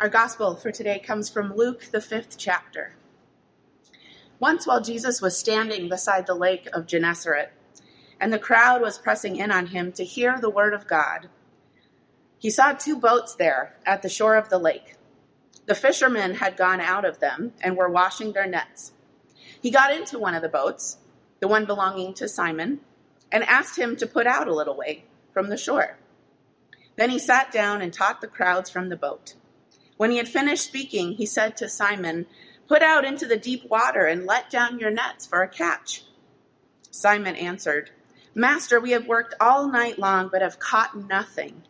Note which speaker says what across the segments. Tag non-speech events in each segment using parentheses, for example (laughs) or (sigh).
Speaker 1: Our gospel for today comes from Luke, the fifth chapter. Once, while Jesus was standing beside the lake of Gennesaret, and the crowd was pressing in on him to hear the word of God, he saw two boats there at the shore of the lake. The fishermen had gone out of them and were washing their nets. He got into one of the boats, the one belonging to Simon, and asked him to put out a little way from the shore. Then he sat down and taught the crowds from the boat. When he had finished speaking, he said to Simon, Put out into the deep water and let down your nets for a catch. Simon answered, Master, we have worked all night long, but have caught nothing.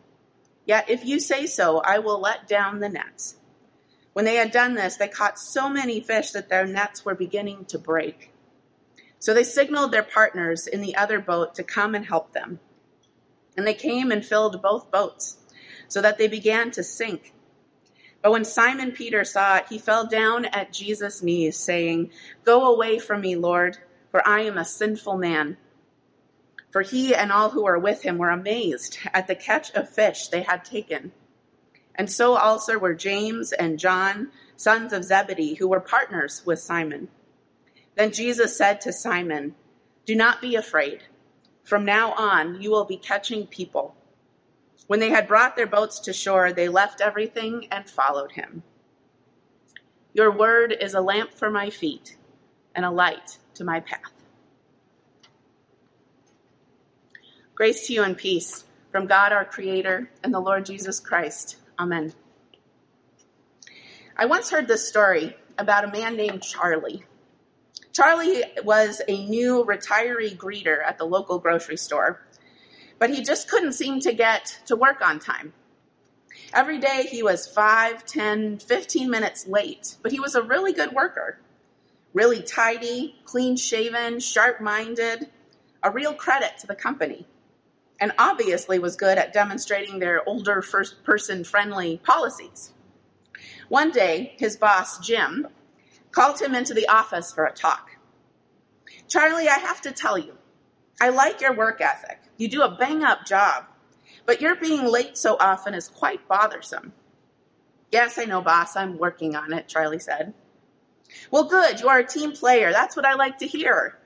Speaker 1: Yet if you say so, I will let down the nets. When they had done this, they caught so many fish that their nets were beginning to break. So they signaled their partners in the other boat to come and help them. And they came and filled both boats, so that they began to sink. But when Simon Peter saw it, he fell down at Jesus' knees, saying, Go away from me, Lord, for I am a sinful man. For he and all who were with him were amazed at the catch of fish they had taken. And so also were James and John, sons of Zebedee, who were partners with Simon. Then Jesus said to Simon, Do not be afraid. From now on, you will be catching people. When they had brought their boats to shore, they left everything and followed him. Your word is a lamp for my feet and a light to my path. Grace to you and peace from God our Creator and the Lord Jesus Christ. Amen. I once heard this story about a man named Charlie. Charlie was a new retiree greeter at the local grocery store but he just couldn't seem to get to work on time. Every day he was 5, 10, 15 minutes late, but he was a really good worker. Really tidy, clean shaven, sharp minded, a real credit to the company. And obviously was good at demonstrating their older first person friendly policies. One day, his boss, Jim, called him into the office for a talk. Charlie, I have to tell you, I like your work ethic. You do a bang up job, but your being late so often is quite bothersome. Yes, I know, boss. I'm working on it, Charlie said. Well, good. You are a team player. That's what I like to hear.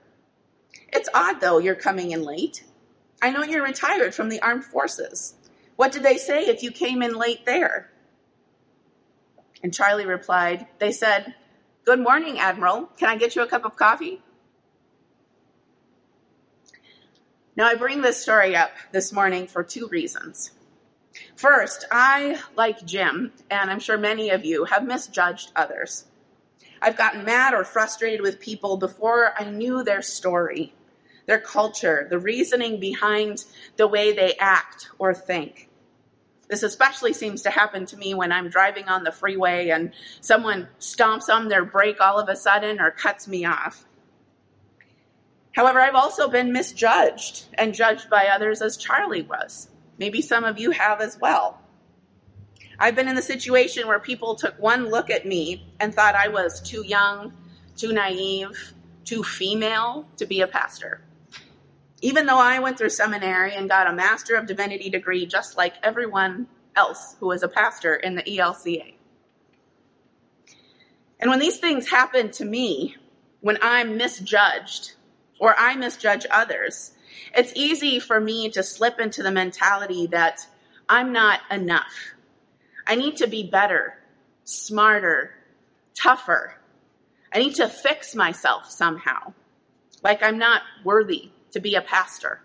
Speaker 1: It's odd, though, you're coming in late. I know you're retired from the armed forces. What did they say if you came in late there? And Charlie replied, They said, Good morning, Admiral. Can I get you a cup of coffee? Now, I bring this story up this morning for two reasons. First, I, like Jim, and I'm sure many of you, have misjudged others. I've gotten mad or frustrated with people before I knew their story, their culture, the reasoning behind the way they act or think. This especially seems to happen to me when I'm driving on the freeway and someone stomps on their brake all of a sudden or cuts me off. However, I've also been misjudged and judged by others as Charlie was. Maybe some of you have as well. I've been in the situation where people took one look at me and thought I was too young, too naive, too female to be a pastor. Even though I went through seminary and got a Master of Divinity degree just like everyone else who was a pastor in the ELCA. And when these things happen to me, when I'm misjudged, or I misjudge others, it's easy for me to slip into the mentality that I'm not enough. I need to be better, smarter, tougher. I need to fix myself somehow, like I'm not worthy to be a pastor.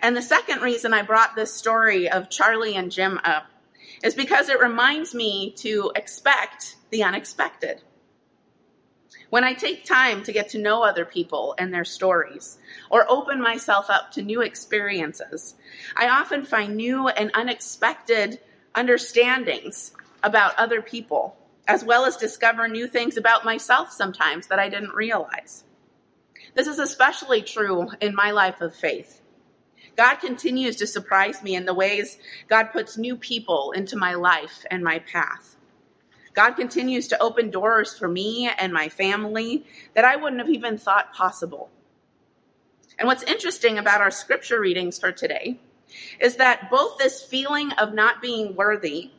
Speaker 1: And the second reason I brought this story of Charlie and Jim up is because it reminds me to expect the unexpected. When I take time to get to know other people and their stories, or open myself up to new experiences, I often find new and unexpected understandings about other people, as well as discover new things about myself sometimes that I didn't realize. This is especially true in my life of faith. God continues to surprise me in the ways God puts new people into my life and my path. God continues to open doors for me and my family that I wouldn't have even thought possible. And what's interesting about our scripture readings for today is that both this feeling of not being worthy,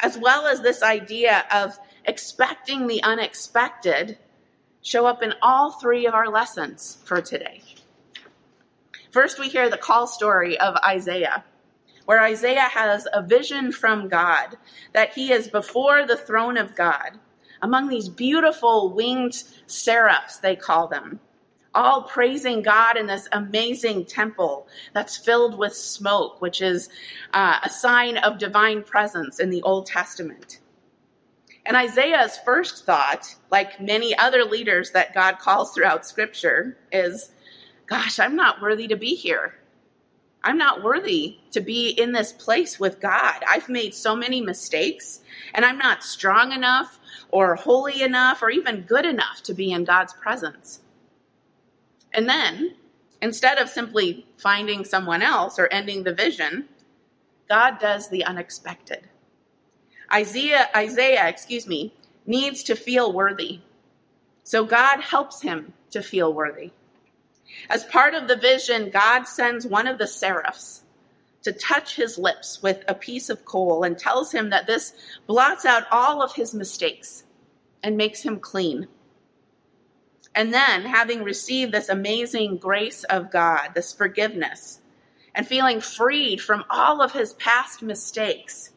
Speaker 1: as well as this idea of expecting the unexpected, show up in all three of our lessons for today. First, we hear the call story of Isaiah, where Isaiah has a vision from God that he is before the throne of God among these beautiful winged seraphs, they call them, all praising God in this amazing temple that's filled with smoke, which is uh, a sign of divine presence in the Old Testament. And Isaiah's first thought, like many other leaders that God calls throughout Scripture, is Gosh, I'm not worthy to be here. I'm not worthy to be in this place with God. I've made so many mistakes, and I'm not strong enough or holy enough or even good enough to be in God's presence. And then, instead of simply finding someone else or ending the vision, God does the unexpected. Isaiah, Isaiah, excuse me, needs to feel worthy. So God helps him to feel worthy. As part of the vision, God sends one of the seraphs to touch his lips with a piece of coal and tells him that this blots out all of his mistakes and makes him clean. And then, having received this amazing grace of God, this forgiveness, and feeling freed from all of his past mistakes,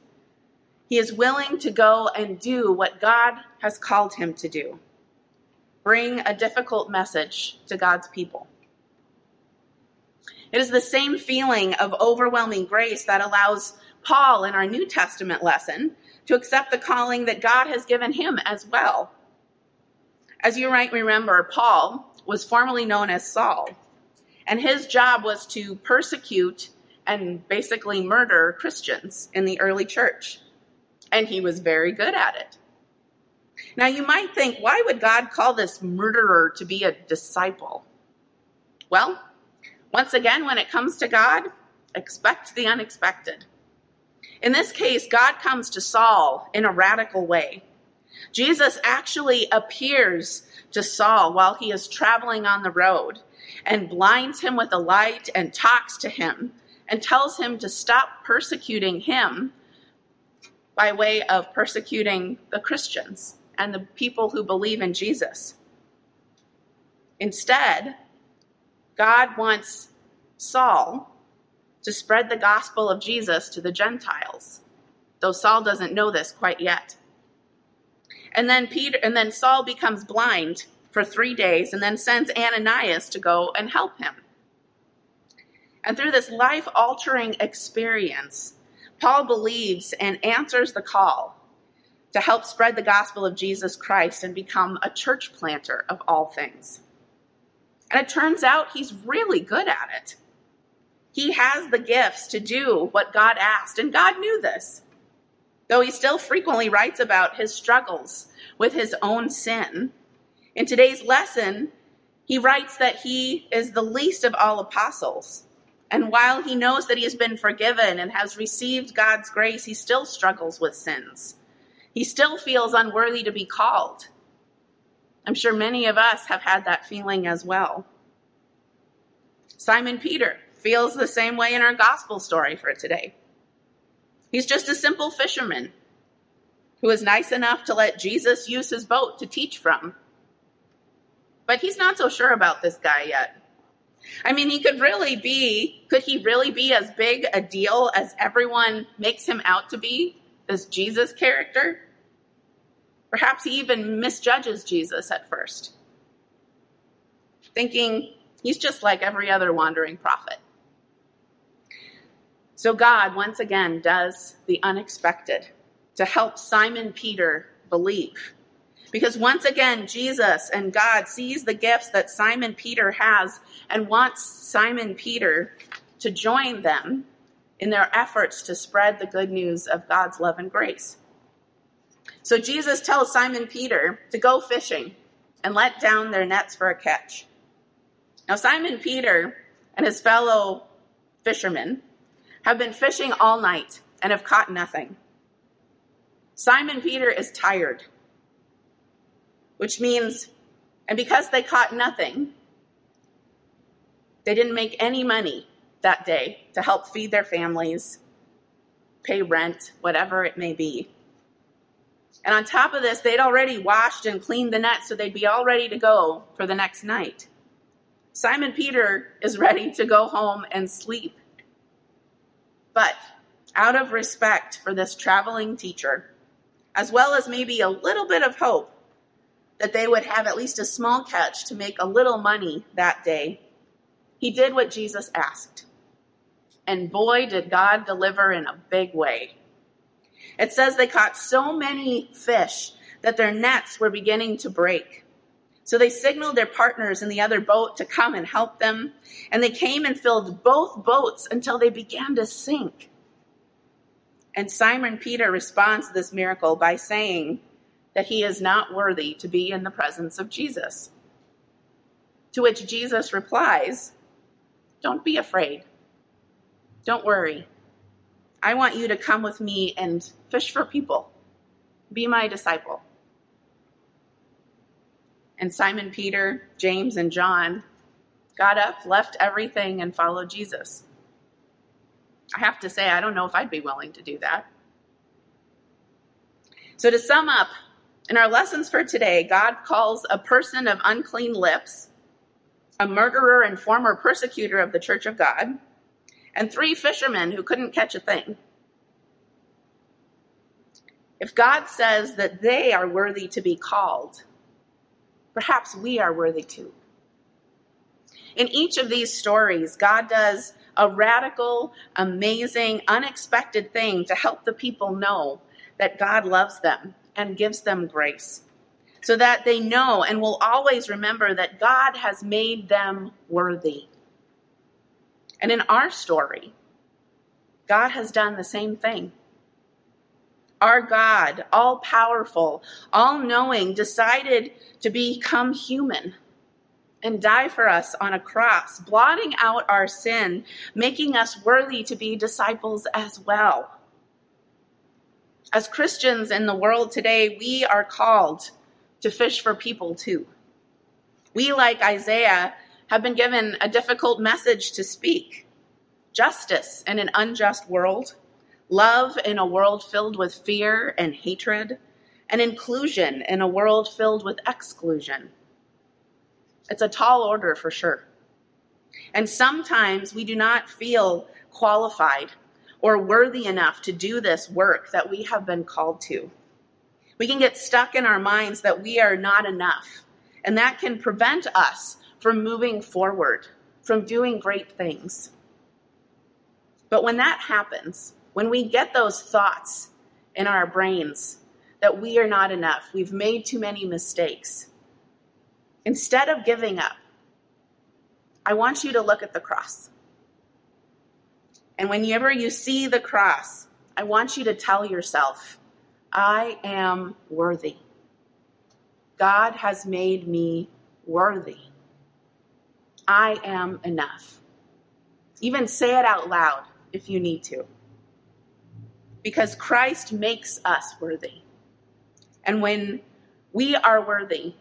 Speaker 1: he is willing to go and do what God has called him to do bring a difficult message to God's people. It is the same feeling of overwhelming grace that allows Paul in our New Testament lesson to accept the calling that God has given him as well. As you might remember, Paul was formerly known as Saul, and his job was to persecute and basically murder Christians in the early church. And he was very good at it. Now, you might think, why would God call this murderer to be a disciple? Well, once again, when it comes to God, expect the unexpected. In this case, God comes to Saul in a radical way. Jesus actually appears to Saul while he is traveling on the road and blinds him with a light and talks to him and tells him to stop persecuting him by way of persecuting the Christians and the people who believe in Jesus. Instead, God wants Saul to spread the gospel of Jesus to the Gentiles, though Saul doesn't know this quite yet. And then Peter and then Saul becomes blind for 3 days and then sends Ananias to go and help him. And through this life-altering experience, Paul believes and answers the call to help spread the gospel of Jesus Christ and become a church planter of all things. And it turns out he's really good at it. He has the gifts to do what God asked, and God knew this. Though he still frequently writes about his struggles with his own sin, in today's lesson, he writes that he is the least of all apostles. And while he knows that he has been forgiven and has received God's grace, he still struggles with sins. He still feels unworthy to be called. I'm sure many of us have had that feeling as well. Simon Peter feels the same way in our gospel story for today. He's just a simple fisherman who is nice enough to let Jesus use his boat to teach from. But he's not so sure about this guy yet. I mean, he could really be, could he really be as big a deal as everyone makes him out to be, this Jesus character? Perhaps he even misjudges Jesus at first, thinking he's just like every other wandering prophet. So God once again does the unexpected to help Simon Peter believe. Because once again, Jesus and God sees the gifts that Simon Peter has and wants Simon Peter to join them in their efforts to spread the good news of God's love and grace. So Jesus tells Simon Peter to go fishing and let down their nets for a catch. Now, Simon Peter and his fellow fishermen have been fishing all night and have caught nothing. Simon Peter is tired, which means, and because they caught nothing, they didn't make any money that day to help feed their families, pay rent, whatever it may be. And on top of this, they'd already washed and cleaned the net, so they'd be all ready to go for the next night. Simon Peter is (laughs) ready to go home and sleep. But out of respect for this traveling teacher, as well as maybe a little bit of hope that they would have at least a small catch to make a little money that day, he did what Jesus asked. And boy, did God deliver in a big way. It says they caught so many fish that their nets were beginning to break. So they signaled their partners in the other boat to come and help them. And they came and filled both boats until they began to sink. And Simon Peter responds to this miracle by saying that he is not worthy to be in the presence of Jesus. To which Jesus replies, Don't be afraid. Don't worry. I want you to come with me and fish for people. Be my disciple. And Simon Peter, James, and John got up, left everything, and followed Jesus. I have to say, I don't know if I'd be willing to do that. So, to sum up, in our lessons for today, God calls a person of unclean lips, a murderer and former persecutor of the church of God, and three fishermen who couldn't catch a thing. If God says that they are worthy to be called, perhaps we are worthy too. In each of these stories, God does a radical, amazing, unexpected thing to help the people know that God loves them and gives them grace so that they know and will always remember that God has made them worthy. And in our story, God has done the same thing. Our God, all powerful, all knowing, decided to become human and die for us on a cross, blotting out our sin, making us worthy to be disciples as well. As Christians in the world today, we are called to fish for people too. We, like Isaiah, have been given a difficult message to speak justice in an unjust world, love in a world filled with fear and hatred, and inclusion in a world filled with exclusion. It's a tall order for sure. And sometimes we do not feel qualified or worthy enough to do this work that we have been called to. We can get stuck in our minds that we are not enough, and that can prevent us from moving forward, from doing great things. But when that happens, when we get those thoughts in our brains that we are not enough, we've made too many mistakes, instead of giving up, I want you to look at the cross. And whenever you see the cross, I want you to tell yourself, I am worthy. God has made me worthy. I am enough. Even say it out loud if you need to. Because Christ makes us worthy. And when we are worthy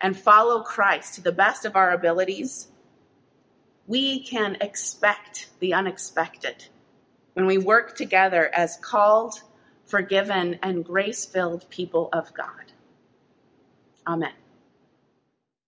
Speaker 1: and follow Christ to the best of our abilities, we can expect the unexpected when we work together as called, forgiven, and grace filled people of God. Amen.